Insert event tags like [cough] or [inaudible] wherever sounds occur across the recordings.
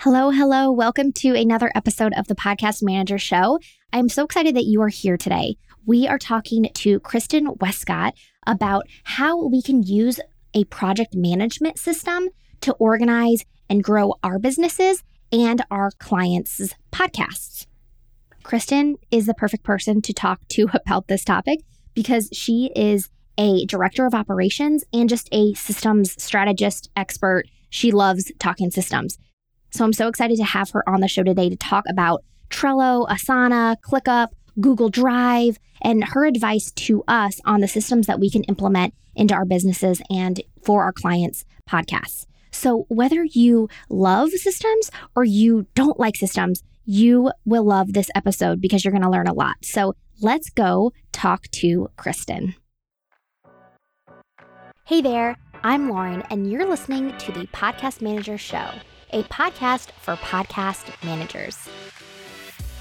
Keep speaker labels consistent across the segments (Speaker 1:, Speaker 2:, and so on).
Speaker 1: Hello, hello. Welcome to another episode of the Podcast Manager Show. I'm so excited that you are here today. We are talking to Kristen Westcott about how we can use a project management system to organize and grow our businesses and our clients' podcasts. Kristen is the perfect person to talk to [laughs] about this topic because she is a director of operations and just a systems strategist expert. She loves talking systems. So I'm so excited to have her on the show today to talk about Trello, Asana, ClickUp, Google Drive, and her advice to us on the systems that we can implement into our businesses and for our clients' podcasts. So, whether you love systems or you don't like systems, you will love this episode because you're going to learn a lot. So, let's go talk to Kristen. Hey there, I'm Lauren, and you're listening to the Podcast Manager Show a podcast for podcast managers.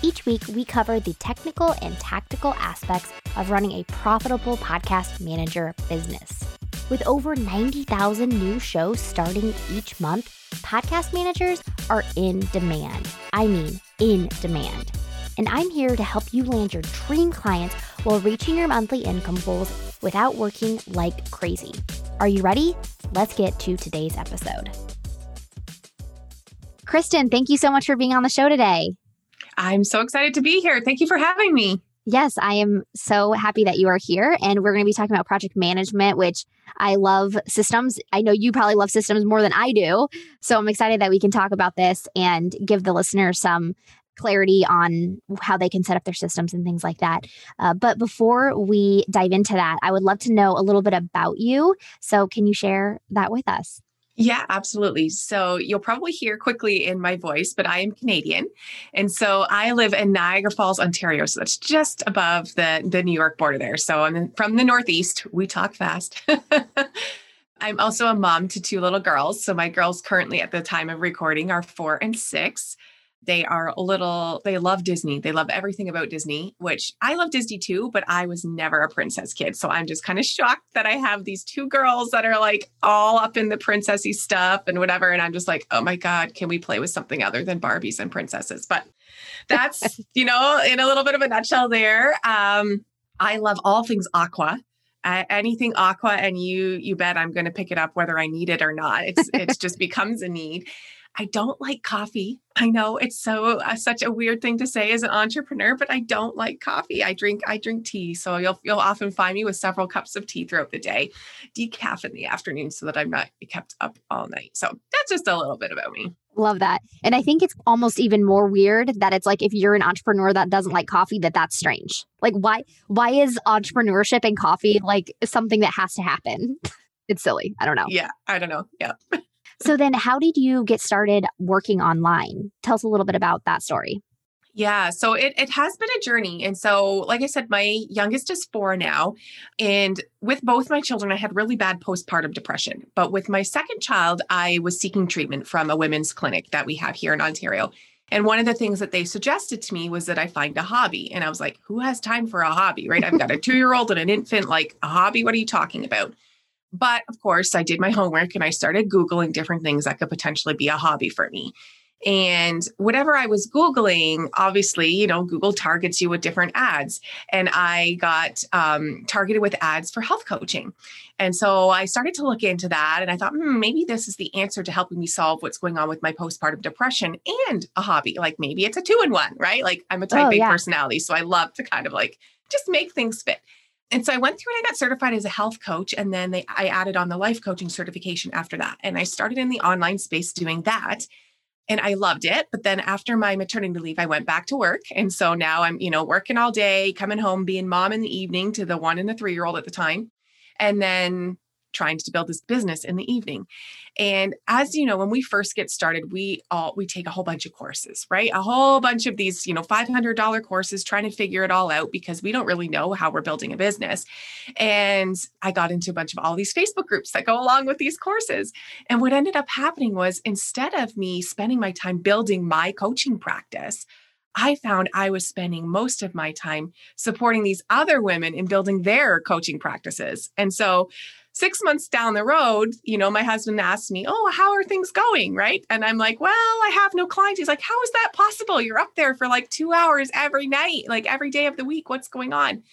Speaker 1: Each week, we cover the technical and tactical aspects of running a profitable podcast manager business. With over 90,000 new shows starting each month, podcast managers are in demand. I mean, in demand. And I'm here to help you land your dream clients while reaching your monthly income goals without working like crazy. Are you ready? Let's get to today's episode. Kristen, thank you so much for being on the show today.
Speaker 2: I'm so excited to be here. Thank you for having me.
Speaker 1: Yes, I am so happy that you are here. And we're going to be talking about project management, which I love systems. I know you probably love systems more than I do. So I'm excited that we can talk about this and give the listener some clarity on how they can set up their systems and things like that. Uh, but before we dive into that, I would love to know a little bit about you. So, can you share that with us?
Speaker 2: Yeah, absolutely. So you'll probably hear quickly in my voice, but I am Canadian. And so I live in Niagara Falls, Ontario. So that's just above the, the New York border there. So I'm from the Northeast. We talk fast. [laughs] I'm also a mom to two little girls. So my girls currently at the time of recording are four and six they are a little they love disney. They love everything about disney which i love disney too but i was never a princess kid. So i'm just kind of shocked that i have these two girls that are like all up in the princessy stuff and whatever and i'm just like oh my god can we play with something other than barbies and princesses? But that's [laughs] you know in a little bit of a nutshell there. Um i love all things aqua. Uh, anything aqua and you you bet i'm going to pick it up whether i need it or not. It's it just [laughs] becomes a need I don't like coffee. I know it's so uh, such a weird thing to say as an entrepreneur, but I don't like coffee. I drink I drink tea, so you'll you'll often find me with several cups of tea throughout the day, decaf in the afternoon, so that I'm not kept up all night. So that's just a little bit about me.
Speaker 1: Love that, and I think it's almost even more weird that it's like if you're an entrepreneur that doesn't like coffee, that that's strange. Like why why is entrepreneurship and coffee like something that has to happen? [laughs] it's silly. I don't know.
Speaker 2: Yeah, I don't know. Yeah. [laughs]
Speaker 1: So then how did you get started working online? Tell us a little bit about that story.
Speaker 2: Yeah, so it, it has been a journey. And so, like I said, my youngest is four now. And with both my children, I had really bad postpartum depression. But with my second child, I was seeking treatment from a women's clinic that we have here in Ontario. And one of the things that they suggested to me was that I find a hobby. And I was like, who has time for a hobby, right? I've got a [laughs] two year old and an infant, like a hobby. What are you talking about? But of course, I did my homework and I started Googling different things that could potentially be a hobby for me. And whatever I was Googling, obviously, you know, Google targets you with different ads. And I got um, targeted with ads for health coaching. And so I started to look into that and I thought, hmm, maybe this is the answer to helping me solve what's going on with my postpartum depression and a hobby. Like maybe it's a two in one, right? Like I'm a type oh, A yeah. personality. So I love to kind of like just make things fit. And so I went through and I got certified as a health coach. And then they, I added on the life coaching certification after that. And I started in the online space doing that. And I loved it. But then after my maternity leave, I went back to work. And so now I'm, you know, working all day, coming home, being mom in the evening to the one and the three year old at the time. And then trying to build this business in the evening. And as you know, when we first get started, we all we take a whole bunch of courses, right? A whole bunch of these, you know, $500 courses trying to figure it all out because we don't really know how we're building a business. And I got into a bunch of all these Facebook groups that go along with these courses. And what ended up happening was instead of me spending my time building my coaching practice, I found I was spending most of my time supporting these other women in building their coaching practices. And so six months down the road, you know, my husband asked me, Oh, how are things going? Right. And I'm like, Well, I have no clients. He's like, How is that possible? You're up there for like two hours every night, like every day of the week. What's going on? And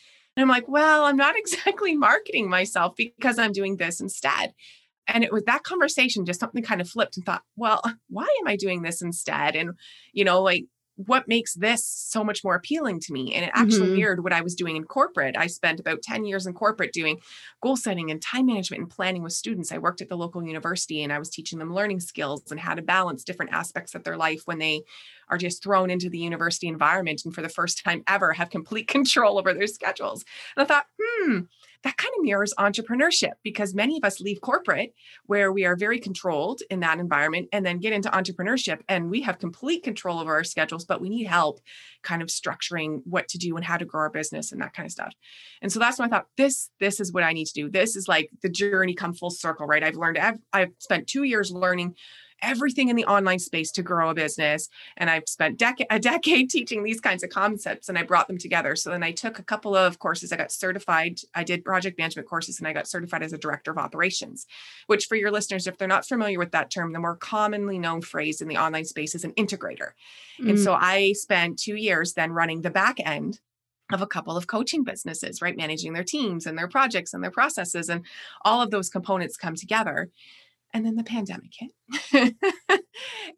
Speaker 2: I'm like, Well, I'm not [laughs] exactly marketing myself because I'm doing this instead. And it was that conversation, just something kind of flipped and thought, Well, why am I doing this instead? And, you know, like, what makes this so much more appealing to me and it actually mm-hmm. mirrored what i was doing in corporate. I spent about 10 years in corporate doing goal setting and time management and planning with students. I worked at the local university and i was teaching them learning skills and how to balance different aspects of their life when they are just thrown into the university environment and for the first time ever have complete [laughs] control over their schedules. And i thought hmm that kind of mirrors entrepreneurship because many of us leave corporate where we are very controlled in that environment and then get into entrepreneurship and we have complete control over our schedules, but we need help kind of structuring what to do and how to grow our business and that kind of stuff. And so that's when I thought this this is what I need to do. This is like the journey come full circle, right? I've learned I've, I've spent 2 years learning everything in the online space to grow a business. And I've spent dec- a decade [laughs] teaching these kinds of concepts and I brought them together. So then I took a couple of courses. I got certified. I did project management courses and I got certified as a director of operations, which for your listeners, if they're not familiar with that term, the more commonly known phrase in the online space is an integrator. Mm. And so I spent two years then running the back end of a couple of coaching businesses, right? Managing their teams and their projects and their processes, and all of those components come together. And then the pandemic hit. [laughs]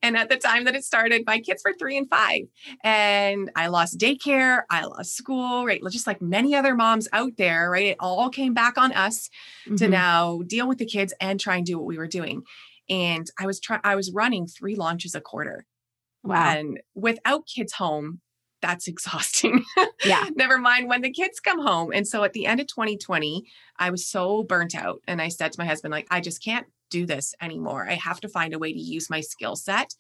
Speaker 2: and at the time that it started, my kids were three and five. And I lost daycare, I lost school, right? Just like many other moms out there, right? It all came back on us mm-hmm. to now deal with the kids and try and do what we were doing. And I was trying, I was running three launches a quarter. Wow. And without kids home, that's [laughs] exhausting.
Speaker 1: Yeah.
Speaker 2: Never mind when the kids come home. And so at the end of 2020, I was so burnt out. And I said to my husband, like, I just can't do this anymore. I have to find a way to use my skill set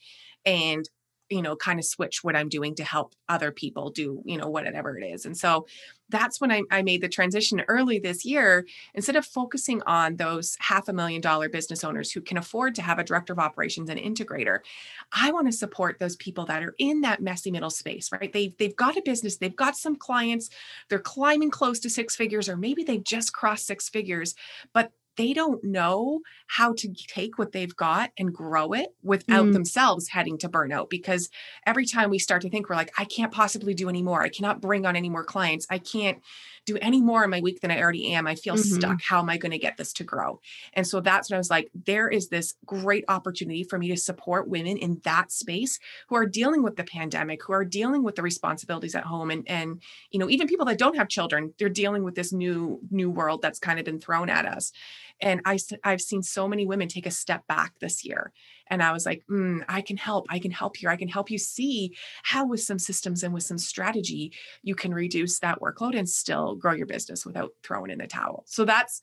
Speaker 2: and you know kind of switch what i'm doing to help other people do you know whatever it is. And so that's when I, I, made the transition early this year. Instead of focusing on those half a million dollar business owners who can afford to have a director of operations and integrator i want to support those people that are in that messy middle space right? They've, they've got a business they've got some clients they're climbing close to six figures or maybe they've just crossed six figures but they don't know how to take what they've got and grow it without mm. themselves heading to burnout. Because every time we start to think, we're like, I can't possibly do any more. I cannot bring on any more clients. I can't do any more in my week than I already am. I feel mm-hmm. stuck. How am I going to get this to grow? And so that's when I was like, there is this great opportunity for me to support women in that space who are dealing with the pandemic, who are dealing with the responsibilities at home. And, and, you know, even people that don't have children, they're dealing with this new, new world that's kind of been thrown at us. And I, I've seen so many women take a step back this year and I was like, mm, I can help. I can help here. I can help you see how, with some systems and with some strategy, you can reduce that workload and still grow your business without throwing in the towel. So that's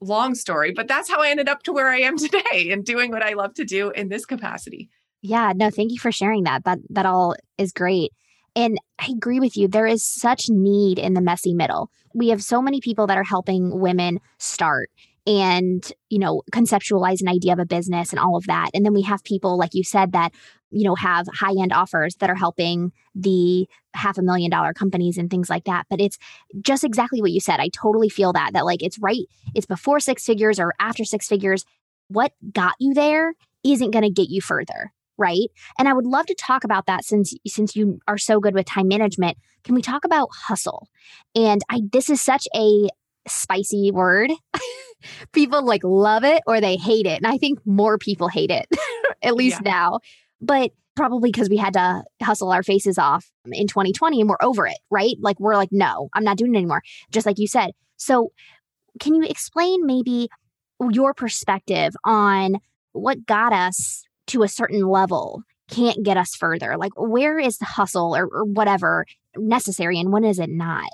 Speaker 2: long story, but that's how I ended up to where I am [laughs] today and doing what I love to do in this capacity.
Speaker 1: Yeah, no, thank you for sharing that. That that all is great. And I agree with you. There is such need in the messy middle. We have so many people that are helping women start and you know conceptualize an idea of a business and all of that. And then we have people like you said that you know have high end offers that are helping the half a million dollar companies and things like that. But it's just exactly what you said. I totally feel that that like it's right it's before six figures or after six figures. What got you there isn't going to get you further right? And i would love to talk about that since since you are so good with time management. Can we talk about hustle? And i this is such a spicy word [laughs] people like love it or they hate it. And I think more people hate it, [laughs] at least yeah. now. But probably because we had to hustle our faces off in 2020 and we're over it, right? Like we're like, no, I'm not doing it anymore. Just like you said. So, can you explain maybe your perspective on what got us to a certain level can't get us further? Like, where is the hustle or, or whatever necessary and when is it not?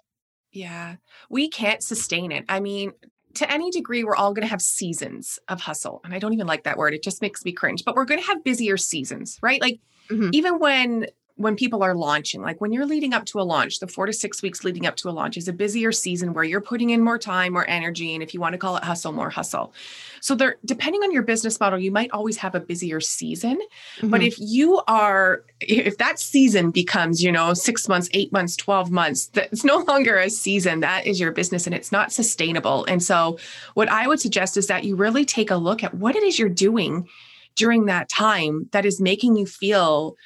Speaker 2: Yeah, we can't sustain it. I mean, to any degree, we're all going to have seasons of hustle. And I don't even like that word. It just makes me cringe, but we're going to have busier seasons, right? Like, mm-hmm. even when when people are launching, like when you're leading up to a launch, the four to six weeks leading up to a launch is a busier season where you're putting in more time, more energy, and if you want to call it hustle, more hustle. So there, depending on your business model, you might always have a busier season. Mm-hmm. But if you are, if that season becomes, you know, six months, eight months, 12 months, that's no longer a season. That is your business and it's not sustainable. And so what I would suggest is that you really take a look at what it is you're doing during that time that is making you feel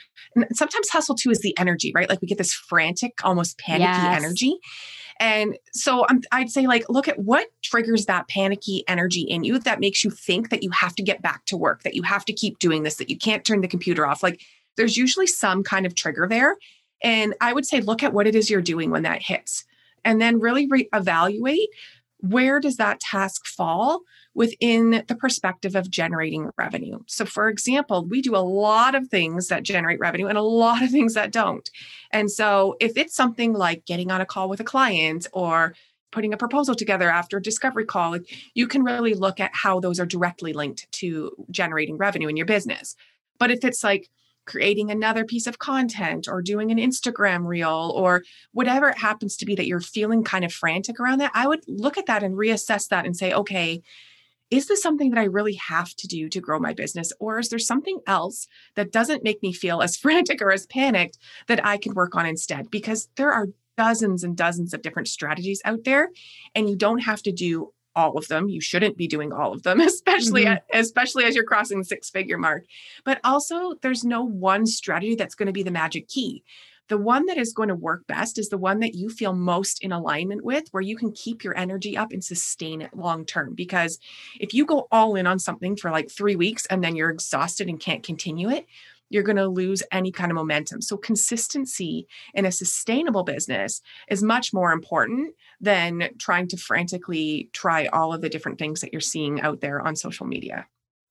Speaker 2: sometimes hustle too is the energy right? Like we get this frantic almost panicky yes. energy. And so i would say like look at what triggers that panicky energy in you that makes you think that you have to get back to work that you have to keep doing this that you can't turn the computer off. Like there's usually some kind of trigger there. And i would say look at what it is you're doing when that hits. And then really re- evaluate where does that task fall within the perspective of generating revenue. So, for example, we do a lot of things that generate revenue and a lot of things that don't. And so, if it's something like getting on a call with a client or putting a proposal together after a discovery call, you can really look at how those are directly linked to generating revenue in your business. But if it's like creating another piece of content or doing an Instagram reel or whatever it happens to be that you're feeling kind of frantic around that, I would look at that and reassess that and say, okay, is this something that I really have to do to grow my business? Or is there something else that doesn't make me feel as [laughs] frantic or as panicked that I can work on instead? Because there are dozens and dozens of different strategies out there, and you don't have to do all of them. You shouldn't be doing all of them, [laughs] especially mm-hmm. especially as you're crossing the six figure mark. But also, there's no one strategy that's going to be the magic key. The one that is going to work best is the one that you feel most in alignment with, where you can keep your energy up and sustain it long term. Because if you go all in on something for like three weeks and then you're exhausted and can't continue it, you're going to lose any kind of momentum. So, consistency in a sustainable business is much more important than trying to frantically try all of the different things that you're seeing out there on social media.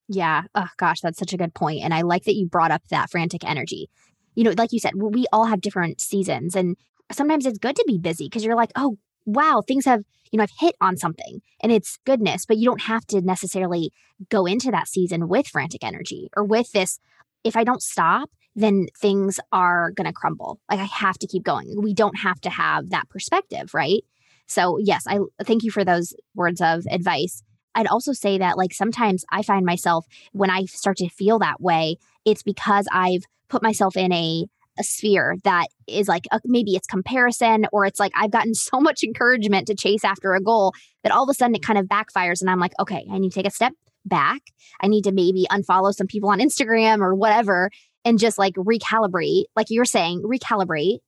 Speaker 1: Yeah. Oh, gosh, that's such a good point. And I like that you brought up that frantic energy you know, like you said, we all have different seasons. And sometimes it's good to be busy because you're like, oh, wow, things have, you know, I've hit on something and it's goodness, but you don't have to necessarily go into that season with frantic energy or with this. If I don't stop, then things are going to crumble. Like I have to keep going. We don't have to have that perspective, right? So, yes, I thank you for those words of advice. I'd also say that, like, sometimes I find myself when I start to feel that way, it's because I've put myself in a a sphere that is like a, maybe it's comparison or it's like I've gotten [laughs] so much encouragement to chase after a goal that all of a sudden it kind of backfires and I'm like, okay, I need to take a step back. I need to maybe unfollow some people on Instagram or whatever and just like recalibrate, like you're saying, recalibrate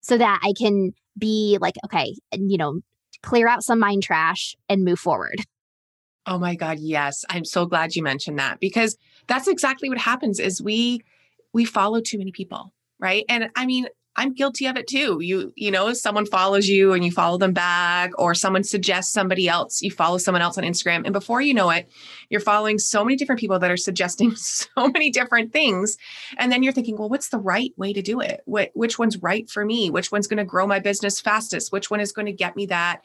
Speaker 1: so that I can be like, okay, you know, clear out some mind trash and move forward.
Speaker 2: Oh my god, yes. I'm so glad you mentioned that because that's exactly what happens is we we follow too many people, right? And I mean, I'm guilty of it too. You, you know, if someone follows you and you follow them back, or someone suggests somebody else, you follow someone else on Instagram. And before you know it, you're following so many different people that are suggesting [laughs] so many different things. And then you're thinking, well, what's the right way to do it? What, which one's right for me? Which one's going to grow my business fastest? Which one is going to get me that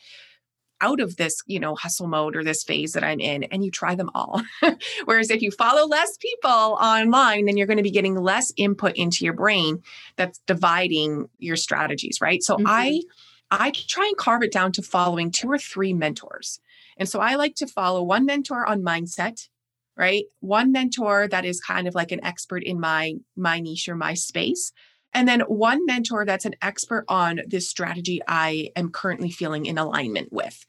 Speaker 2: out of this, you know, hustle mode or this phase that I'm in and you try them all. [laughs] Whereas if you follow less people online, then you're going to be getting less input into your brain that's dividing your strategies, right? So mm-hmm. I I try and carve it down to following two or three mentors. And so I like to follow one mentor on mindset, right? One mentor that is kind of like an expert in my my niche or my space and then one mentor that's an expert on this strategy I am currently feeling in alignment with.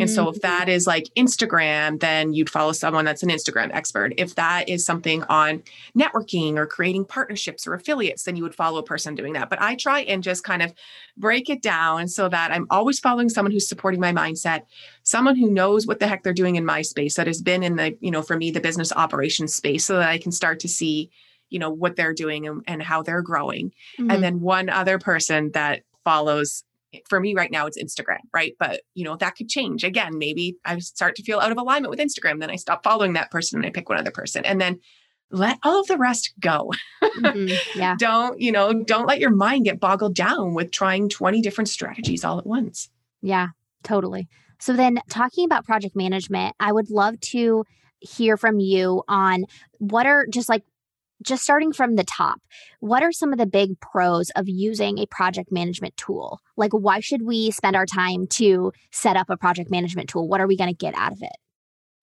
Speaker 2: And so if that mm-hmm. is like Instagram, then you'd follow someone that's an Instagram expert. If that is something on networking or creating partnerships or affiliates, then you would follow a person doing that. But I try and just kind of break it down so that I'm always following someone who's supporting my mindset, someone who knows what the heck they're doing in my space that has been in the, you know, for me, the business operations space so that I can start to see you know what they're doing and, and how they're growing. Mm-hmm. and then one other person that follows for me right now it's instagram right? But you know that could change. Again maybe i start to feel out of alignment with instagram then i stop following that person and i pick one other person. And then let all of the rest go. Mm-hmm. [laughs] yeah. Don't you know don't let your mind get boggled down with trying 20 different strategies all at once.
Speaker 1: Yeah totally. So then talking about project management i would love to hear from you on what are just like just starting from the top, what are some of the big pros of using a project management tool? Like, why should we spend our time to set up a project management tool? What are we going to get out of it?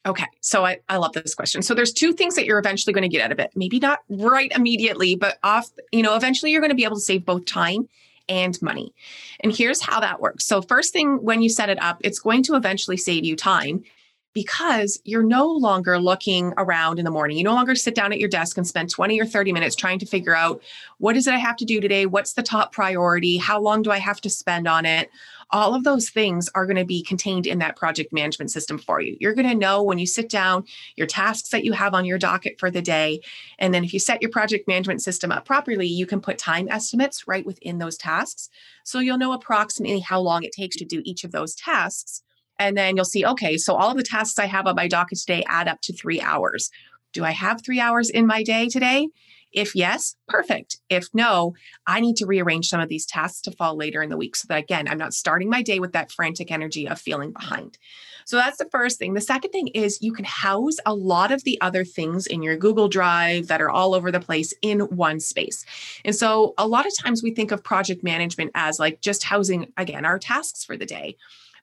Speaker 2: Okay, so I, I love this question. So there's two things that you're eventually going to get out of it. Maybe not right immediately, but off, you know, eventually you're going to be able to save both time and money. And here's how that works. So first thing when you set it up, it's going to eventually save you time because you're no longer looking around in the morning. You no longer sit down at your desk and spend 20 or 30 minutes trying to figure out what is it I have to do today? What's the top priority? How long do I have to spend on it? All of those things are going to be contained in that project management system for you. You're going to know when you sit down your tasks that you have on your docket for the day. And then if you set your project management system up properly, you can put time estimates right within those tasks. So you'll know approximately how long it takes to do each of those tasks and then you'll see, okay, so all of the tasks I have on my docket today add up to three hours. Do I have three hours in my day today? If yes, perfect. If no, I need to rearrange some of these tasks to fall later in the week so that, again, I'm not starting my day with that frantic energy of feeling behind. So that's the first thing. The second thing is you can house a lot of the other things in your Google Drive that are all over the place in one space. And so a lot of times we think of project management as like just housing, again, our tasks for the day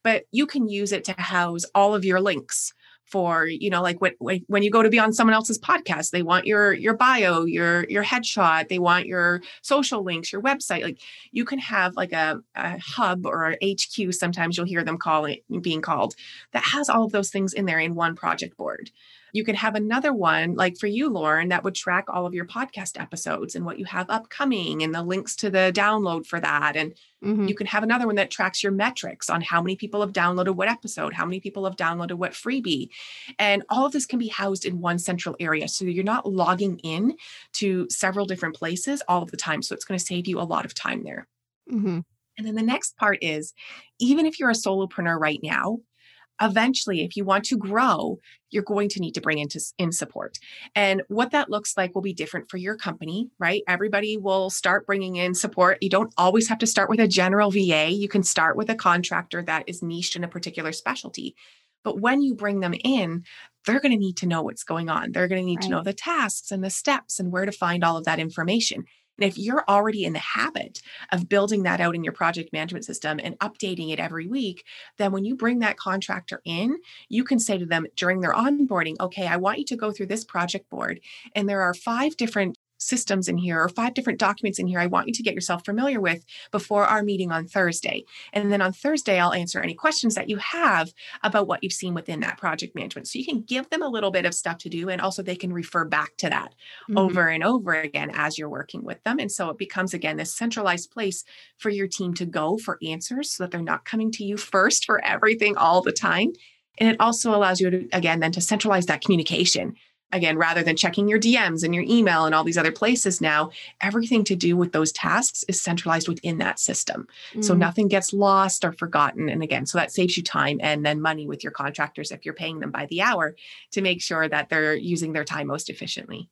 Speaker 2: but you can use it to house all of your links for you know like when when you go to be on someone else's podcast they want your your bio your your headshot they want your social links your website like you can have like a, a hub or a hq sometimes you'll hear them calling being called that has all of those things in there in one project board you can have another one, like for you, Lauren, that would track all of your podcast episodes and what you have upcoming and the links to the download for that. And mm-hmm. you can have another one that tracks your metrics on how many people have downloaded what episode, how many people have downloaded what freebie. And all of this can be housed in one central area. So you're not logging in to several different places all of the time. So it's going to save you a lot of time there. Mm-hmm. And then the next part is even if you're a solopreneur right now, eventually if you want to grow you're going to need to bring into in support. And what that looks like will be different for your company right? Everybody will start bringing in support. You don't always have to start with a general va you can start with a contractor that is niched in a particular specialty. But when you bring them in they're going to need to know what's going on. They're going to need right. to know the tasks and the steps and where to find all of that information and if you're already in the habit of building that out in your project management system and updating it every week, then when you bring that contractor in, you can say to them during their onboarding, okay, I want you to go through this project board. And there are five different systems in here or five different documents in here I want you to get yourself familiar with before our meeting on Thursday. And then on Thursday, I'll answer any questions that you have about what you've seen within that project management. So you can give them a little bit of stuff to do, and also they can refer back to that mm-hmm. over and over again as you're working with them. And so it becomes, again, this centralized place for your team to go for answers so that they're not coming to you first for everything all the time. And it also allows you to, again, then to centralize that communication again, rather than checking your DMs and your email and all these other places now, everything to do with those tasks is centralized within that system. Mm. So nothing gets lost or forgotten. And again, so that saves you time and then money with your contractors if you're paying them by the hour to make sure that they're using their time most efficiently.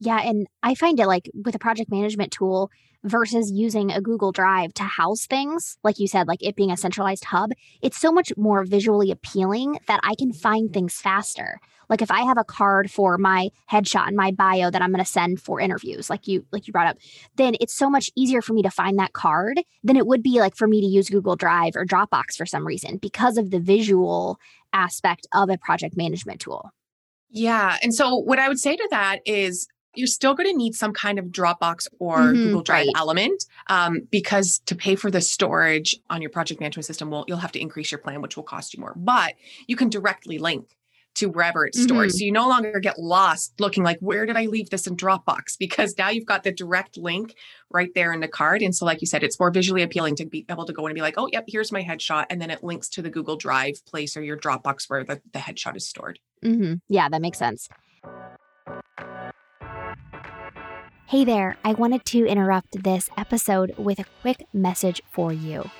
Speaker 1: Yeah. And I find it like with a project management tool versus using a Google Drive to house things, like you said, like it being a centralized hub, it's so much more visually appealing that I can find mm-hmm. things faster. Like if I have a card for my headshot and my bio that I'm going to send for interviews, like you like you brought up, then it's so much easier for me to find that card than it would be like for me to use Google Drive or Dropbox for some reason because of the visual aspect of a project management tool.
Speaker 2: Yeah. And so what I would say to that is you're still going to need some kind of Dropbox or mm-hmm, Google Drive right. element um, because to pay for the storage on your project management system, will you'll have to increase your plan, which will cost you more. But you can directly link to wherever it's stored. Mm-hmm. So you no longer get lost looking like, where did I leave this in Dropbox? [laughs] Because now you've got the direct link right there in the card. And so, like you said, it's more visually appealing to be able to go in and be like, oh, yep, here's my headshot. And then it links to the Google Drive place or your Dropbox where the, the headshot is stored.
Speaker 1: Mm-hmm. Yeah, that makes sense. Hey there, I wanted to interrupt this episode with a quick message for you.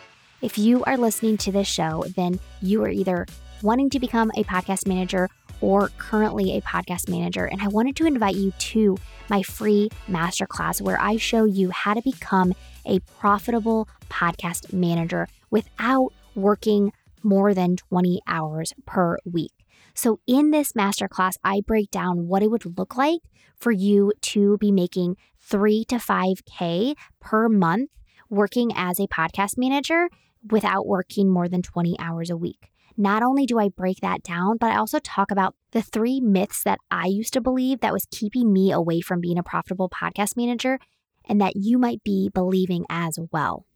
Speaker 1: If you are listening to this show, then you are either wanting to become a podcast manager or currently a podcast manager. And I wanted to invite you to my free masterclass where I show you how to become a profitable podcast manager without working more than 20 hours per week. So, in this masterclass, I break down what it would look like for you to be making three to 5K per month working as a podcast manager without working more than 20 hours a week. Not only do I break that down, but I also talk about the three myths that I used to believe that was keeping me away from being a profitable podcast manager and that you might be believing as well.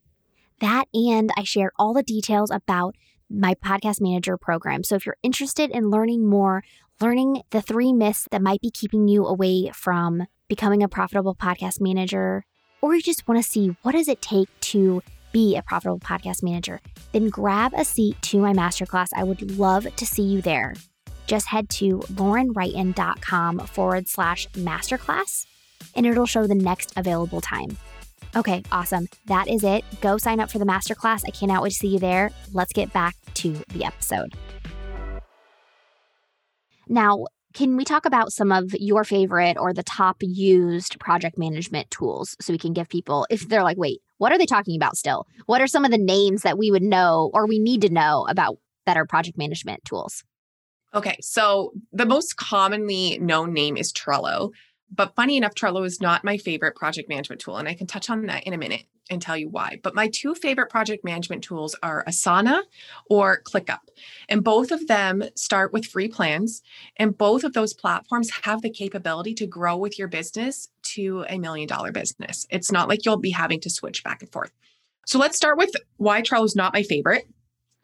Speaker 1: That and I share all the details about my podcast manager program. So if you're interested in learning more, learning the three myths that might be keeping you away from becoming a profitable podcast manager, or you just want to see what does it take to be a profitable podcast manager, then grab a seat to my masterclass. I would love to see you there. Just head to laurenwrighton.com forward slash masterclass and it'll show the next available time. Okay, awesome. That is it. Go sign up for the masterclass. I cannot wait to see you there. Let's get back to the episode. Now, can we talk about some of your favorite or the top used project management tools so we can give people, if they're like, wait, what are they talking about still? What are some of the names that we would know or we need to know about that are project management tools?
Speaker 2: Okay, so the most commonly known name is Trello. But funny enough, Trello is not my favorite project management tool. And I can touch on that in a minute and tell you why. But my two favorite project management tools are Asana or ClickUp. And both of them start with free plans. And both of those platforms have the capability to grow with your business to a million dollar business. It's not like you'll be having to switch back and forth. So let's start with why Trello is not my favorite.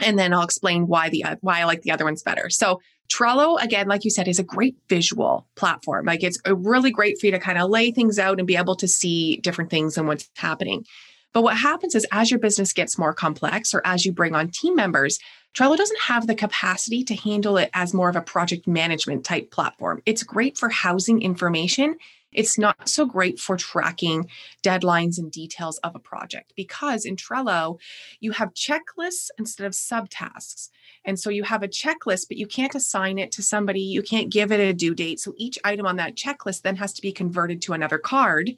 Speaker 2: And then I'll explain why the why I like the other ones better. So Trello, again, like you said, is a great visual platform. Like it's uh, really great for you to kind of lay things out and be able to see different things and what's happening. But what happens is as your business gets more complex or as you bring on team members, Trello doesn't have the capacity to handle it as more of a project management type platform. It's great for housing information it's not so great for tracking deadlines and details of a project because in Trello, you have checklists instead of subtasks. And so you have a checklist, but you can't assign it to somebody. You can't give it a due date. So each item on that checklist then has to be converted to another card.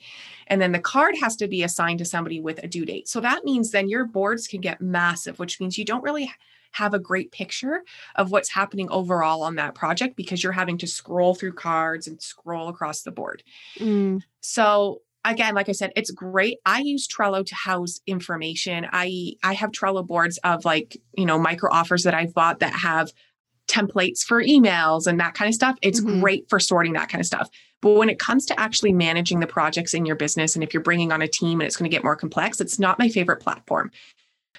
Speaker 2: And then the card has to be assigned to somebody with a due date. So that means then your boards can get massive, which means you don't really have a great picture of what's happening overall on that project because you're having to scroll through cards and scroll across the board. Mm. So again like i said it's great. I use trello to house information. I i have trello boards of like you know micro offers that i've bought that have templates for emails and that kind of stuff. It's mm-hmm. great for sorting that kind of stuff. But when it comes to actually managing the projects in your business and if you're bringing on a team and it's going to get more complex it's not my favorite platform.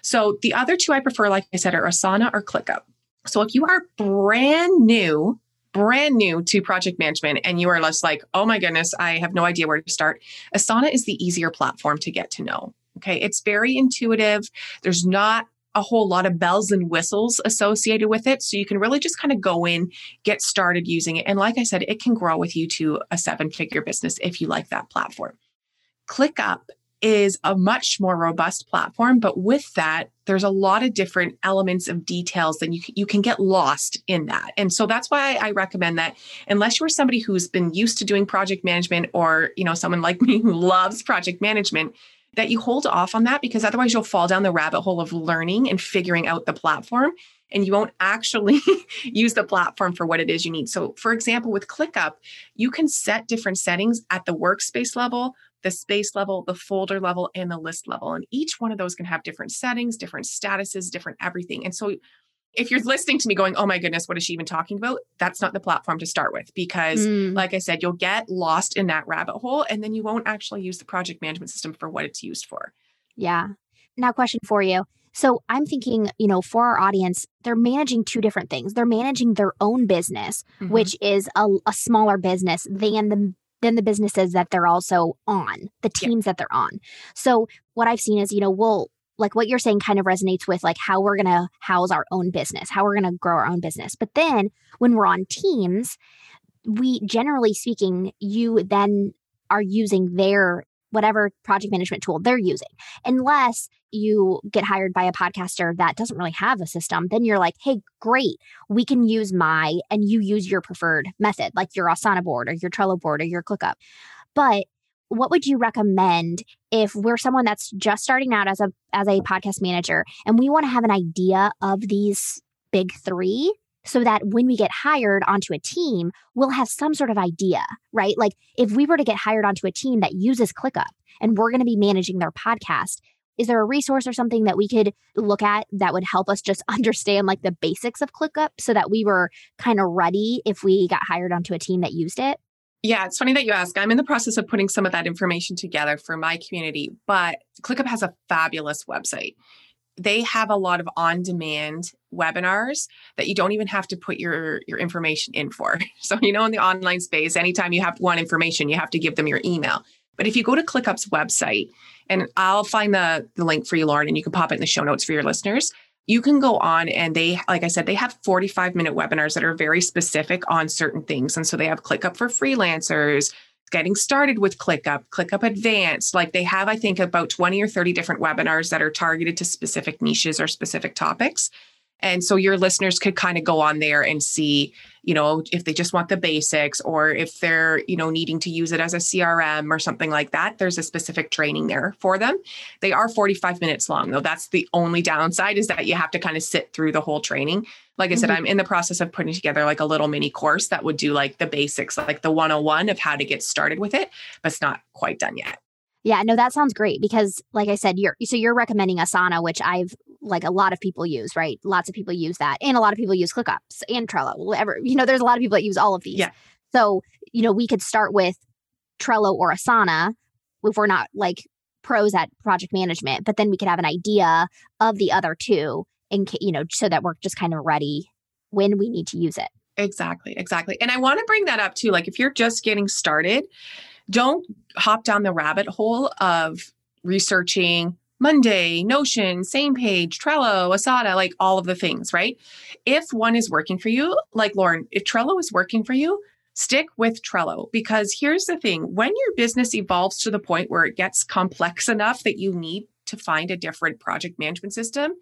Speaker 2: So the other two I prefer, like I said, are Asana or ClickUp. So if you are brand new, brand new to project management and you are just like, oh my goodness, I have no idea where to start, Asana is the easier platform to get to know. Okay. It's very intuitive. There's not a whole lot of bells and whistles associated with it. So you can really just kind of go in, get started using it. And like I said, it can grow with you to a seven figure business if you like that platform. ClickUp is a much more robust platform. But with that, there's a lot of different elements of details that you, you can get lost in that. And so that's why I recommend that unless you're somebody who's been used to doing project management or, you know, someone like [laughs] me who loves project management, that you hold off on that because otherwise you'll fall down the rabbit hole of learning and figuring out the platform and you won't actually [laughs] use the platform for what it is you need. So, for example, with ClickUp, you can set different settings at the workspace level, the space level, the folder level, and the list level. And each one of those can have different settings, different statuses, different everything. And so if you're listening to me going, oh my goodness, what is she even talking about? That's not the platform to start with because, mm. like I said, you'll get lost in that rabbit hole and then you won't actually use the project management system for what it's used for.
Speaker 1: Yeah. Now, question for you. So I'm thinking, you know, for our audience, they're managing two different things. They're managing their own business, mm-hmm. which is a, a, smaller business than the than the businesses that they're also on, the teams yeah. that they're on. So what I've seen is, you know, we'll like what you're saying kind of resonates with like how we're going to house our own business, how we're going to grow our own business. But then when we're on teams, we generally speaking, you then are using their whatever project management tool they're using. Unless you get hired by a podcaster that doesn't really have a system, then you're like, hey, great, we can use my, and you use your preferred method, like your Asana board or your Trello board or your ClickUp. But what would you recommend if we're someone that's just starting out as a as a podcast manager and we want to have an idea of these big three so that when we get hired onto a team, we'll have some sort of idea, right? Like if we were to get hired onto a team that uses ClickUp and we're going to be managing their podcast, is there a resource or something that we could look at that would help us just [laughs] understand like the basics of ClickUp so that we were kind of ready if we got hired onto a team that used it?
Speaker 2: Yeah, it's funny that you ask. I'm in the process of putting some of that information together for my community, but ClickUp has a fabulous website. They have a lot of on-demand webinars that you don't even have to put your your information in for. [laughs] So you know in the online space, anytime you have want information, you have to give them your email. But if you go to ClickUp's website, and I'll find the, the link for you, Lauren, and you can pop it in the show notes for your listeners. You can go on and they, like I said, they have 45 minute webinars that are very specific on certain things. And so they have ClickUp for freelancers, getting started with ClickUp, ClickUp Advanced. Like they have, I think, about 20 or 30 different webinars that are targeted to specific niches or specific topics. And so your listeners could kind of go on there and see, you know, if they just want the basics or if they're, you know, needing to use it as a CRM or something like that. There's a specific training there for them. They are 45 minutes long, though. That's the only downside is that you have to kind of sit through the whole training. Like I mm-hmm. said, I'm in the process of putting together like a little mini course that would do like the basics, like the 101 of how to get started with it, but it's not quite done yet.
Speaker 1: Yeah, no, that sounds great because, like I said, you're so you're recommending Asana, which I've like a lot of people use, right? Lots of people use that, and a lot of people use ClickUps and Trello. Whatever, you know, there's a lot of people that use all of these.
Speaker 2: Yeah.
Speaker 1: So you know, we could start with Trello or Asana if we're not like pros at project management, but then we could have an idea of the other two, and you know, so that we're just kind of ready when we need to use it.
Speaker 2: Exactly, exactly. And I want to bring that up too. Like if you're just getting started, don't hop down the rabbit hole of researching Monday, Notion, Samepage, Trello, Asana, like all of the things, right? If one is working for you, like Lauren, if Trello is working for you, stick with Trello because here's the thing when your business evolves to the point where it gets complex enough that you need to find a different project management system,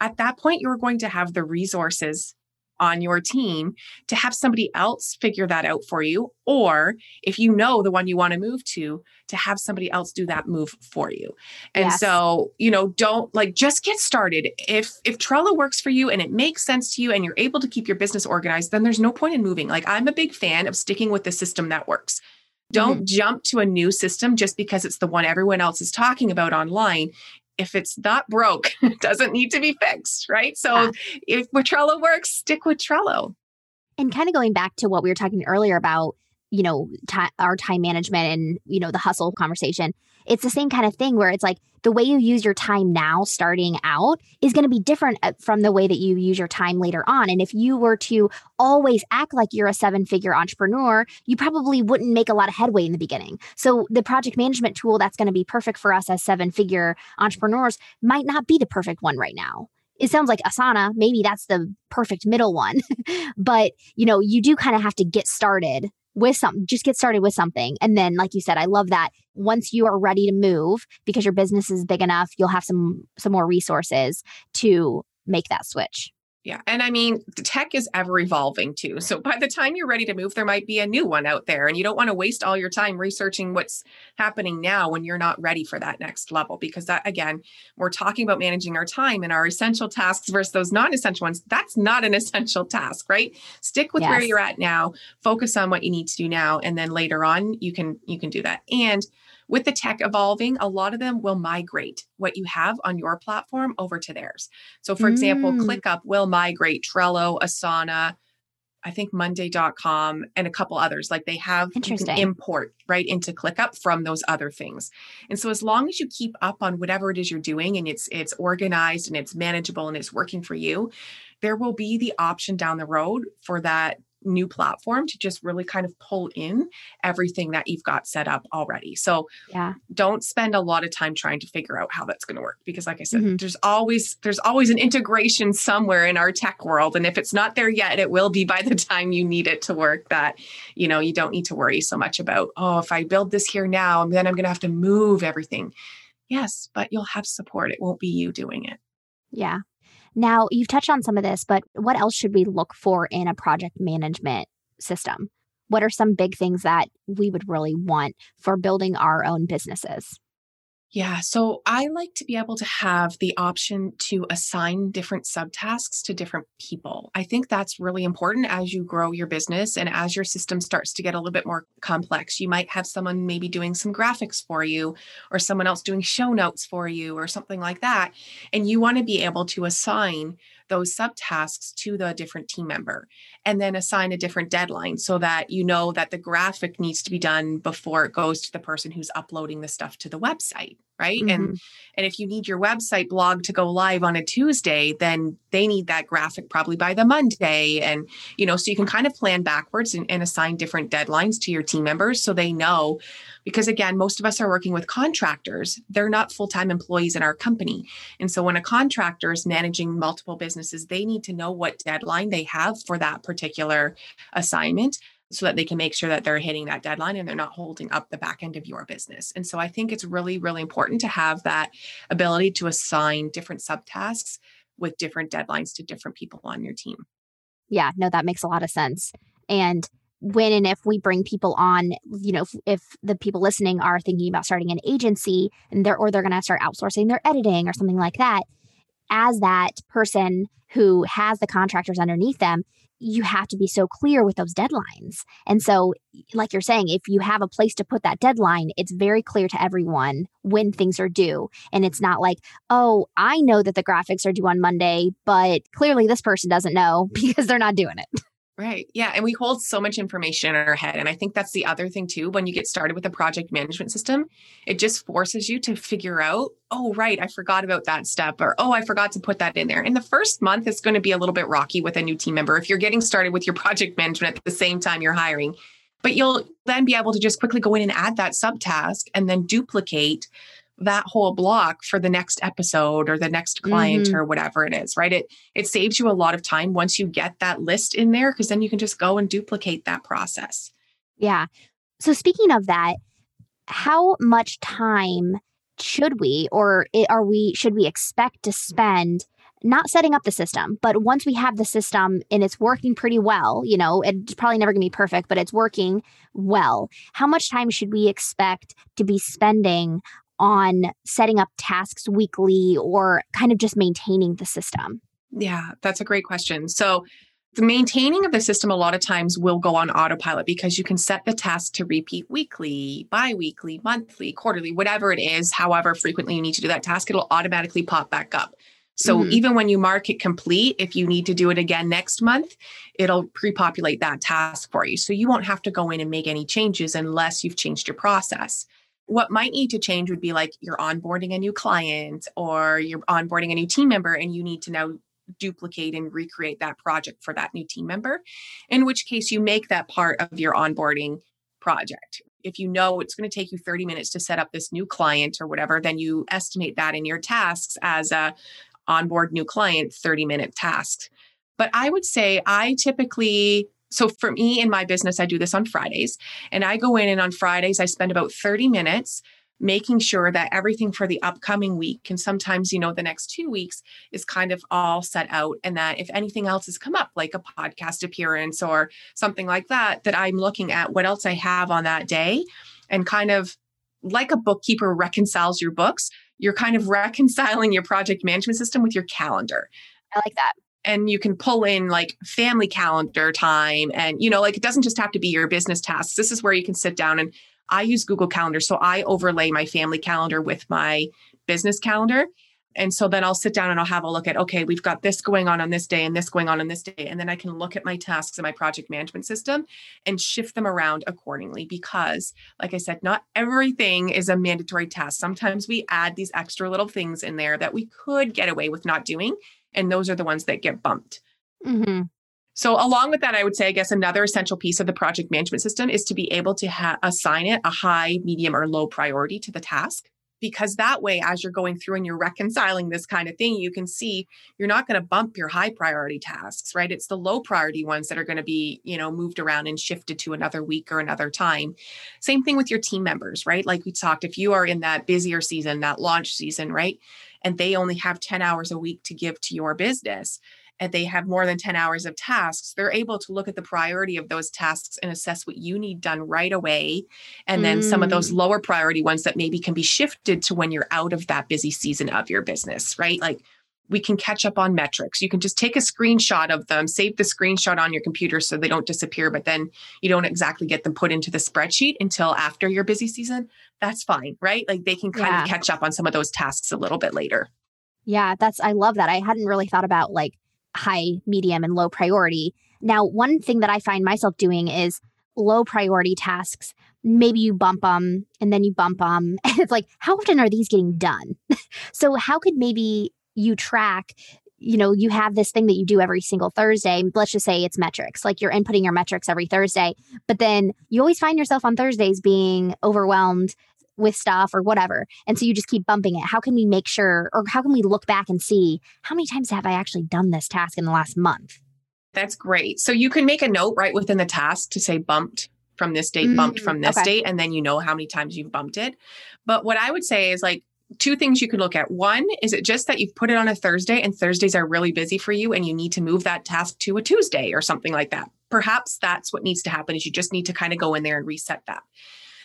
Speaker 2: at that point, you're going to have the resources on your team to have somebody else figure that out for you. Or if you know the one you want to move to, to have somebody else do that move for you. And yes. so, you know, don't like just get started. If if Trello works for you and it makes sense to you and you're able to keep your business organized, then there's no point in moving. Like I'm a big fan of sticking with the system that works. Don't mm-hmm. jump to a new system just because it's the one everyone else is talking about online if it's not broke, [laughs] it doesn't need to be fixed, right? So yeah. if Trello works, stick with Trello.
Speaker 1: And kind of going back to what we were talking earlier about, you know, t- our time management and, you know, the hustle conversation, it's the same kind of thing where it's like the way you use your time now starting out is going to be different uh, from the way that you use your time later on. And if you were to always act like you're a seven figure entrepreneur, you probably wouldn't make a lot of headway in the beginning. So the project management tool that's going to be perfect for us as seven figure entrepreneurs might not be the perfect one right now it sounds like Asana, maybe that's the perfect middle one. [laughs] but, you know, you do kind of have to get started with something, just get started with something. And then, like you said, I love that once you are ready to move because your business is big enough, you'll have some some more resources to make that switch.
Speaker 2: Yeah. And I mean, the tech is ever evolving too. So by the time you're ready to move, there might be a new one out there. And you don't want to waste all your time researching what's happening now when you're not ready for that next level. Because that, again, we're talking about managing our time and our essential tasks versus those non essential ones. That's not an [laughs] essential task, right? Stick with yes. where you're at now, focus on what you need to do now. And then later on, you can, you can do that. And with the tech evolving, a lot of them will migrate what you have on your platform over to theirs. So, for mm. example, ClickUp will migrate Trello, Asana, I think Monday.com, and a couple others. Like they have you can import right into ClickUp from those other things. And so, as long as you keep up on whatever it is you're doing and it's it's organized and it's manageable and it's working for you, there will be the option down the road for that new platform to just really kind of pull in everything that you've got set up already. So
Speaker 1: yeah,
Speaker 2: don't spend a lot of time trying to figure out how that's going to work because like I said, mm-hmm. there's always there's always an integration somewhere in our tech world and if it's not there yet, it will be by the time you need it to work that you know, you don't need to worry so much about, oh, if I build this here now, and then I'm going to have to move everything. Yes, but you'll have support. It won't be you doing it.
Speaker 1: Yeah. Now, you've touched on some of this, but what else should we look for in a project management system? What are some big things that we would really want for building our own businesses?
Speaker 2: Yeah. So I like to be able to have the option to assign different subtasks to different people. I think that's really important as you grow your business and as your system starts to get a little bit more complex. You might have someone maybe doing some graphics for you or someone else doing show notes for you or something like that. And you want to be able to assign those subtasks to the different team member and then assign a different deadline so that you know that the graphic needs to be done before it goes to the person who's uploading the stuff to the website right? Mm-hmm. and and if you need your website blog to go live on a tuesday then they need that graphic probably by the monday. And you know so you can kind of plan backwards and, and assign different deadlines to your team members so they know because again most of us are working with contractors. They're not full-time employees in our company. And so when a contractor is managing multiple businesses they need to know what deadline they have for that particular assignment so that they can make sure that they're hitting that deadline and they're not holding up the back end of your business. And so I think it's really, really important to have that ability to assign different subtasks with different deadlines to different people on your team.
Speaker 1: Yeah, no, that makes a lot of sense. And when and if we bring people on, you know, if, if the people listening are thinking about starting an agency and they're or they're going to start outsourcing their editing or something like that, as that person who has the contractors underneath them, you have to be so clear with those deadlines. And so, like you're saying, if you have a place to put that deadline, it's very clear to everyone when things are due. And it's not like, oh, I know that the graphics are due on Monday, but clearly this person doesn't know [laughs] because they're not doing it.
Speaker 2: Right. Yeah. And we hold so much information in our head. And I think that's the other thing too. When you get started with a project management system, it just forces you to figure out, oh, right, I forgot about that step, or oh, I forgot to put that in there. And the first month is going to be a little bit rocky with a new team member if you're getting started with your project management at the same time you're hiring. But you'll then be able to just quickly go in and add that subtask and then duplicate that whole block for the next episode or the next client mm-hmm. or whatever it is right it it saves you a lot of time once you get that list in there because then you can just go and duplicate that process
Speaker 1: yeah so speaking of that how much time should we or are we should we expect to spend not setting up the system, but once we have the system and it's working pretty well, you know, it's probably never going to be perfect, but it's working well. How much time should we expect to be spending on setting up tasks weekly or kind of just maintaining the system?
Speaker 2: Yeah, that's a great question. So, the maintaining of the system a lot of times will go on autopilot because you can set the task to repeat weekly, bi weekly, monthly, quarterly, whatever it is, however frequently you need to do that task, it'll automatically pop back up. So mm-hmm. even when you mark it complete, if you need to do it again next month, it'll pre populate that task for you. So you won't have to go in and make any changes unless you've changed your process. What might need to change would be like you're onboarding a new client or you're onboarding a new team member and you need to now duplicate and recreate that project for that new team member, in which case you make that part of your onboarding project. If you know it's going to take you 30 minutes to set up this new client or whatever, then you estimate that in your tasks as a onboard new client 30 minute task. But I would say I typically so for me in my business, I do this on Fridays. And I go in and on Fridays, I spend about 30 minutes making sure that everything for the upcoming week and sometimes you know the next two weeks is kind of all set out and that if anything else has come up like a podcast appearance or something like that that i'm looking at what else i have on that day and kind of like a bookkeeper reconciles your books you're kind of [laughs] reconciling your project management system with your calendar
Speaker 1: i like that
Speaker 2: and you can pull in like family calendar time and you know like it doesn't just have to be your business tasks. This is where you can sit down and i use google calendar so i overlay my family calendar with my business calendar. And so then i'll sit down and i'll have a look at okay we've got this going on on this day and this going on on this day. And then i can look at my tasks in my project management system and shift them around accordingly because like i said not everything is a mandatory task. Sometimes we add these extra little things in there that we could get away with not doing and those are the ones that get bumped. Mm-hmm. So, along with that, I would say, I guess another essential piece of the project management system is to be able to ha- assign it a high, medium, or low priority to the task. Because that way, as you're going through and you're reconciling this kind of thing, you can see you're not going to bump your high priority tasks, right? It's the low priority ones that are going to be, you know, moved around and shifted to another week or another time. Same thing with your team members, right? Like we talked, if you are in that busier season, that launch season, right? And they only have 10 hours a week to give to your business and they have more than 10 hours of tasks, they're able to look at the priority of those tasks and assess what you need done right away. And then mm. some of those mm. lower priority ones that maybe can be shifted to when you're out of that busy season of your business, right? Like we can catch up on metrics. You can just take a screenshot of them, save the screenshot on your computer so they don't disappear, but then you don't exactly get them put into the spreadsheet until after your busy season. That's fine, right? Like they can kind yeah. of catch up on some of those tasks a little bit later.
Speaker 1: Yeah, that's, I love that. I hadn't really thought about like high, medium, and low priority. Now, one thing that I find myself doing is low priority tasks. Maybe you bump them and then you bump them. [laughs] And it's like, how often are these getting done? [laughs] so, how could maybe you track you know, you have this thing that you do every single Thursday. Let's just say it's metrics, like you're inputting your metrics every Thursday, but then you always find yourself on Thursdays being overwhelmed with stuff or whatever. And so you just keep bumping it. How can we make sure, or how can we look back and see how many times have I actually done this task in the last month?
Speaker 2: That's great. So you can make a note right within the task to say bumped from this date, mm, bumped from this okay. date, and then you know how many times you've bumped it. But what I would say is like, two things you could look at. One, is it just that you've put it on a Thursday and Thursdays are really busy for you and you need to move that task to a Tuesday or something like that? Perhaps that's what needs to happen is you just need to kind of go in there and reset that.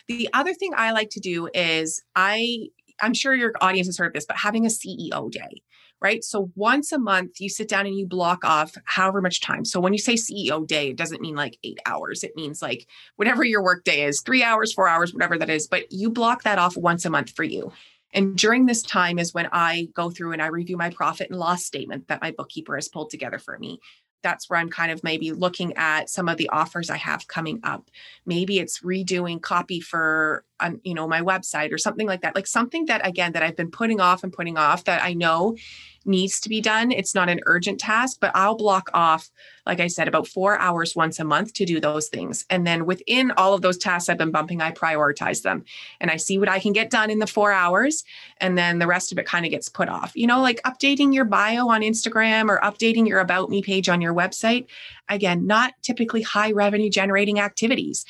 Speaker 2: The other thing I like to do is I I'm sure your audience has heard of this, but having a CEO day, right? So once a month, you sit down and you block off however much time. So when you say CEO day, it doesn't mean like eight hours. It means like whatever your work day is, three hours, four hours, whatever that is. But you block that off once a month for you. And during this time is when I go through and I review my profit and loss statement that my bookkeeper has pulled together for me. That's where I'm kind of maybe looking at some of the offers I have coming up. Maybe it's redoing copy for, um, you know, my website or something like that. Like something that again that I've been putting off and putting off that I know needs to be done. It's not an urgent task, but I'll block off, like I said, about four hours once a month to do those things. And then within all of those tasks I've been bumping, I prioritize them and I see what I can get done in the four hours. And then the rest of it kind of gets put off. You know, like updating your bio on Instagram or updating your About Me page on your website. Again, not typically high revenue generating activities.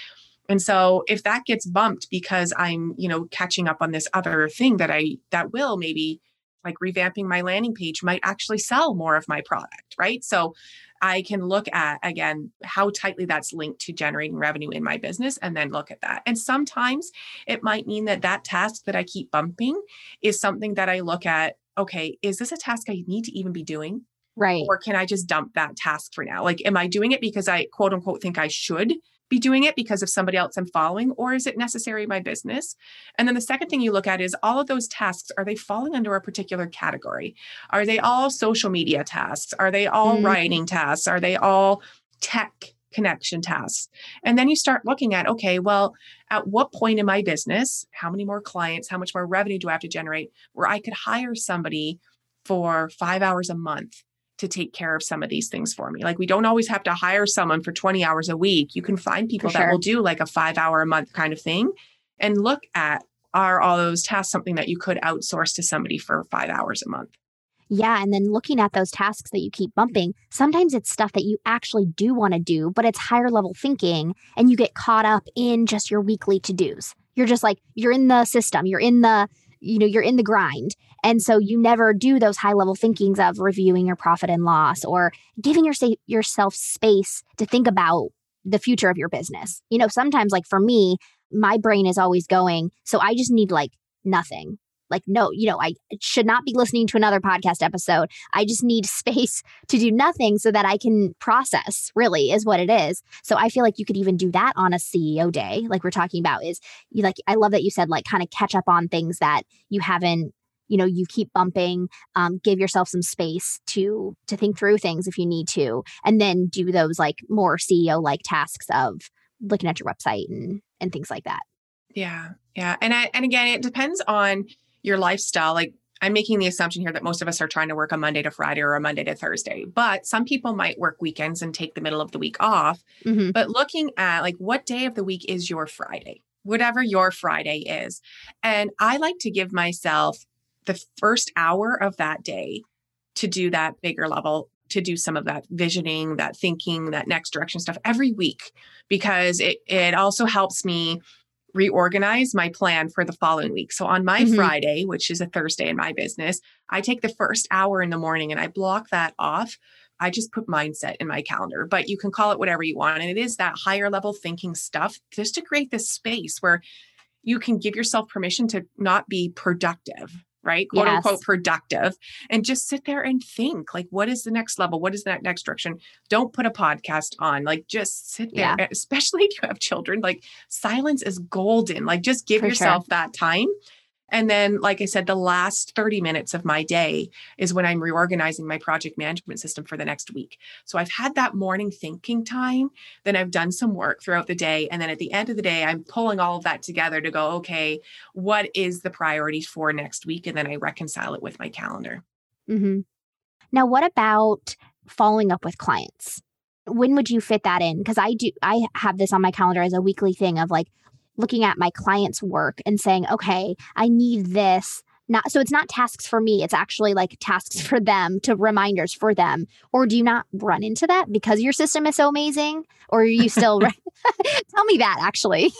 Speaker 2: And so if that gets bumped because I'm, you know, catching up on this other thing that I that will maybe like revamping my landing page might actually sell more of my product, right? So I can look at again how tightly that's linked to generating revenue in my business and then look at that. And sometimes it might mean that that task that I keep bumping is something that I look at, okay, is this a task I need to even be doing?
Speaker 1: Right.
Speaker 2: Or can I just dump that task for now? Like, am I doing it because I quote unquote think I should? Be doing it because of somebody else I'm following, or is it necessary in my business? And then the second thing you look at is all of those tasks, are they falling under a particular category? Are they all social media tasks? Are they all mm. writing tasks? Are they all tech connection tasks? And then you start looking at, okay, well, at what point in my business, how many more clients, how much more revenue do I have to generate where I could hire somebody for five hours a month to take care of some of these things for me. Like we don't always have to hire someone for 20 hours a week. You can find people sure. that will do like a 5 hour a month kind of thing and look at are all those tasks something that you could outsource to somebody for 5 hours a month.
Speaker 1: Yeah. And then looking at those tasks that you keep bumping, sometimes it's stuff that you actually do want to do, but it's higher level thinking and you get caught up in just your weekly to dos. You're just like, you're in the system, you're in the you know you're in the grind and so you never do those high level thinkings of reviewing your profit and loss or giving your, yourself space to think about the future of your business you know sometimes like for me my brain is always going so i just need like nothing like, no, you know, I should not be listening to another podcast episode. I just need [laughs] space to do nothing so that I can process, really, is what it is. So I feel like you could even do that on a CEO day, like we're talking about, is you like, I love that you said, like, kind of catch up on things that you haven't you know you keep bumping um, give yourself some space to to think through things if you need to and then do those like more ceo like tasks of looking at your website and and things like that
Speaker 2: yeah yeah and I, and again it depends on your lifestyle, like I'm making the assumption here that most of us are trying to work a Monday to Friday or a Monday to Thursday, but some people might work weekends and take the middle of the week off. Mm-hmm. But looking at like what day of the week is your Friday, whatever your Friday is. And I like to give myself the first hour of that day to do that bigger level, to do some of that visioning, that thinking, that next direction stuff every week, because it, it also helps me reorganize my plan for the following week. So on my mm-hmm. Friday, which is a Thursday in my business, I take the first hour in the morning and I block that off. I just put mindset in my calendar, but you can call it whatever you want. And it is that higher level thinking stuff just to create this space where you can give yourself permission to not be productive, right? Quote yes. unquote productive and just sit there and think like, what is the next level? What is that next direction? Don't put a podcast on, like, just sit there, yeah. especially if you have children. Like, silence is golden. Like, just give For yourself sure. that time and then, like I said, the last 30 minutes of my day is when I'm reorganizing my project management system for the next week. So I've had that morning thinking time, then I've done some work throughout the day. And then at the end of the day, I'm pulling all of that together to go, okay, what is the priority for next week? And then I reconcile it with my calendar.
Speaker 1: Mm-hmm. Now, what about following up with clients? When would you fit that in? Because I do, I have this on my calendar as a weekly thing of like, looking at my client's work and saying, okay, I need this. Not so it's not tasks for me, it's actually like tasks for them to reminders for them. Or do you not run into that because your system is so amazing? Or are you still [laughs] tell me that actually?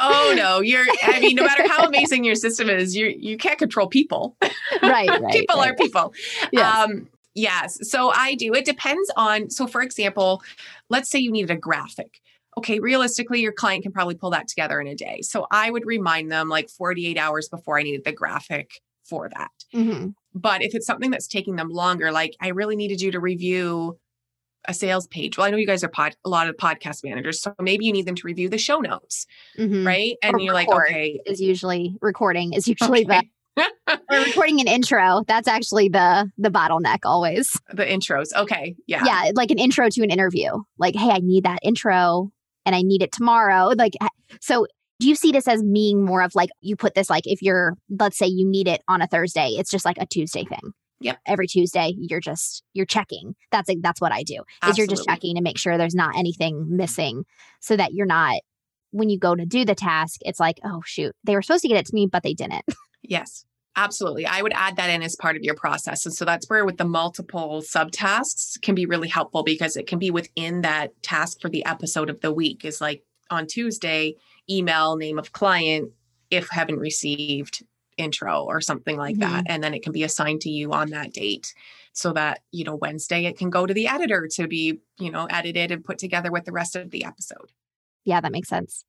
Speaker 2: oh no, you're I mean, no matter how [laughs] amazing your system is, you you can't control people.
Speaker 1: Right. [laughs] right
Speaker 2: people
Speaker 1: right.
Speaker 2: are people. Yes. Um Yes. So I do. It depends on, so for example, let's say you needed a graphic okay, realistically, your client can probably pull that together in a day. So I would remind them like 48 hours before I needed the graphic for that. Mm-hmm. But if it's something that's taking them longer, like I really needed you to review a sales page. Well, I know you guys are pod, a lot of podcast managers, so maybe you need them to review the show notes, mm-hmm. right? And or you're like, okay,
Speaker 1: is usually recording is usually okay. the [laughs] or recording an intro. That's actually the the bottleneck always.
Speaker 2: The intros, okay, yeah,
Speaker 1: yeah, like an intro to an interview. Like, hey, I need that intro and I need it tomorrow. Like, so do you see this as being more of like you put this like if you're, let's say you need it on a Thursday, it's just like a Tuesday thing.
Speaker 2: Yep.
Speaker 1: Every Tuesday, you're just you're checking. That's like that's what I do. Absolutely. Is you're just checking to make sure there's not anything missing, so that you're not when you go to do the task, it's like, oh shoot, they were supposed to get it to me, but they didn't.
Speaker 2: Yes. Absolutely. I would add that in as part of your process. And so that's where with the multiple subtasks can be really helpful because it can be within that task for the episode of the week is like on Tuesday, email name of client if haven't received intro or something like mm-hmm. that and then it can be assigned to you on that date so that you know Wednesday it can go to the editor to be you know edited and put together with the rest of the episode.
Speaker 1: Yeah, that makes sense.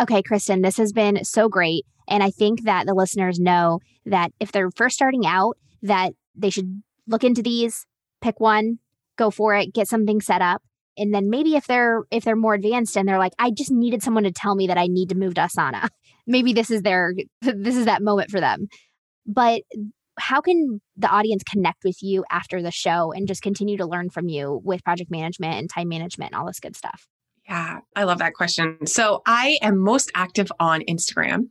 Speaker 1: Okay, Kristen, this has been so great. And I think that the listeners know that if they're first starting out, that they should look into these, pick one, go for it, get something set up. And then maybe if they're if they're more advanced and they're like, I just needed someone to tell me that I need to move to Asana. [laughs] Maybe this is their [laughs] this is that moment for them. But how can the audience connect with you after the show and just continue to learn from you with project management and time management and all this good stuff?
Speaker 2: Yeah, I love that question. So I am most active on Instagram.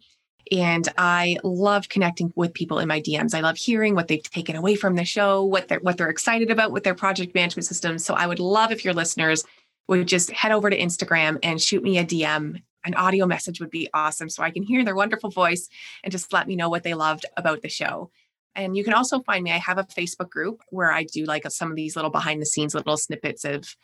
Speaker 2: And I love connecting with people in my DMs. I love hearing what they've taken away from the show, what they're what they're excited about with their project management system. So I would love if your listeners would just head over to Instagram and shoot me a DM. An audio message would be awesome so I can hear their wonderful voice and just let me know what they loved about the show. And you can also find me. I have a Facebook group where I do like some of these little behind the scenes little snippets of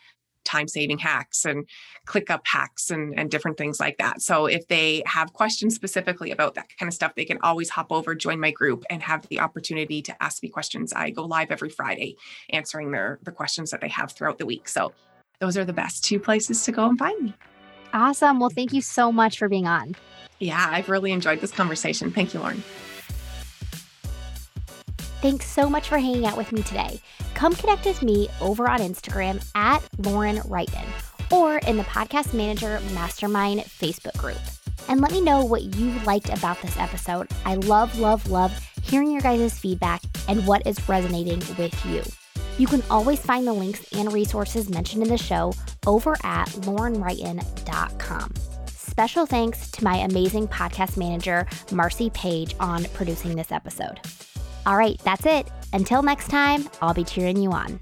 Speaker 2: time saving hacks and ClickUp hacks and, and different things like that. So if they have questions specifically about that kind of stuff, they can always hop over, join my group, and have the opportunity to ask me questions. I go live every Friday answering their the questions that they have throughout the week. So those are the best two places to go and find me.
Speaker 1: Awesome. Well, thank you so much for being on.
Speaker 2: Yeah, I've really enjoyed this conversation. Thank you, Lauren.
Speaker 1: Thanks so much for hanging out with me today. Come connect with me over on Instagram at Lauren Wrighton or in the Podcast Manager Mastermind Facebook group. And let me know what you liked about this episode. I love, love, love hearing your guys' feedback and what is resonating with you. You can always find the links and resources mentioned in the show over at laurenwrighton.com. Special thanks to my amazing podcast manager, Marcy Page, on producing this episode. All right, that's it. Until next time, I'll be cheering you on.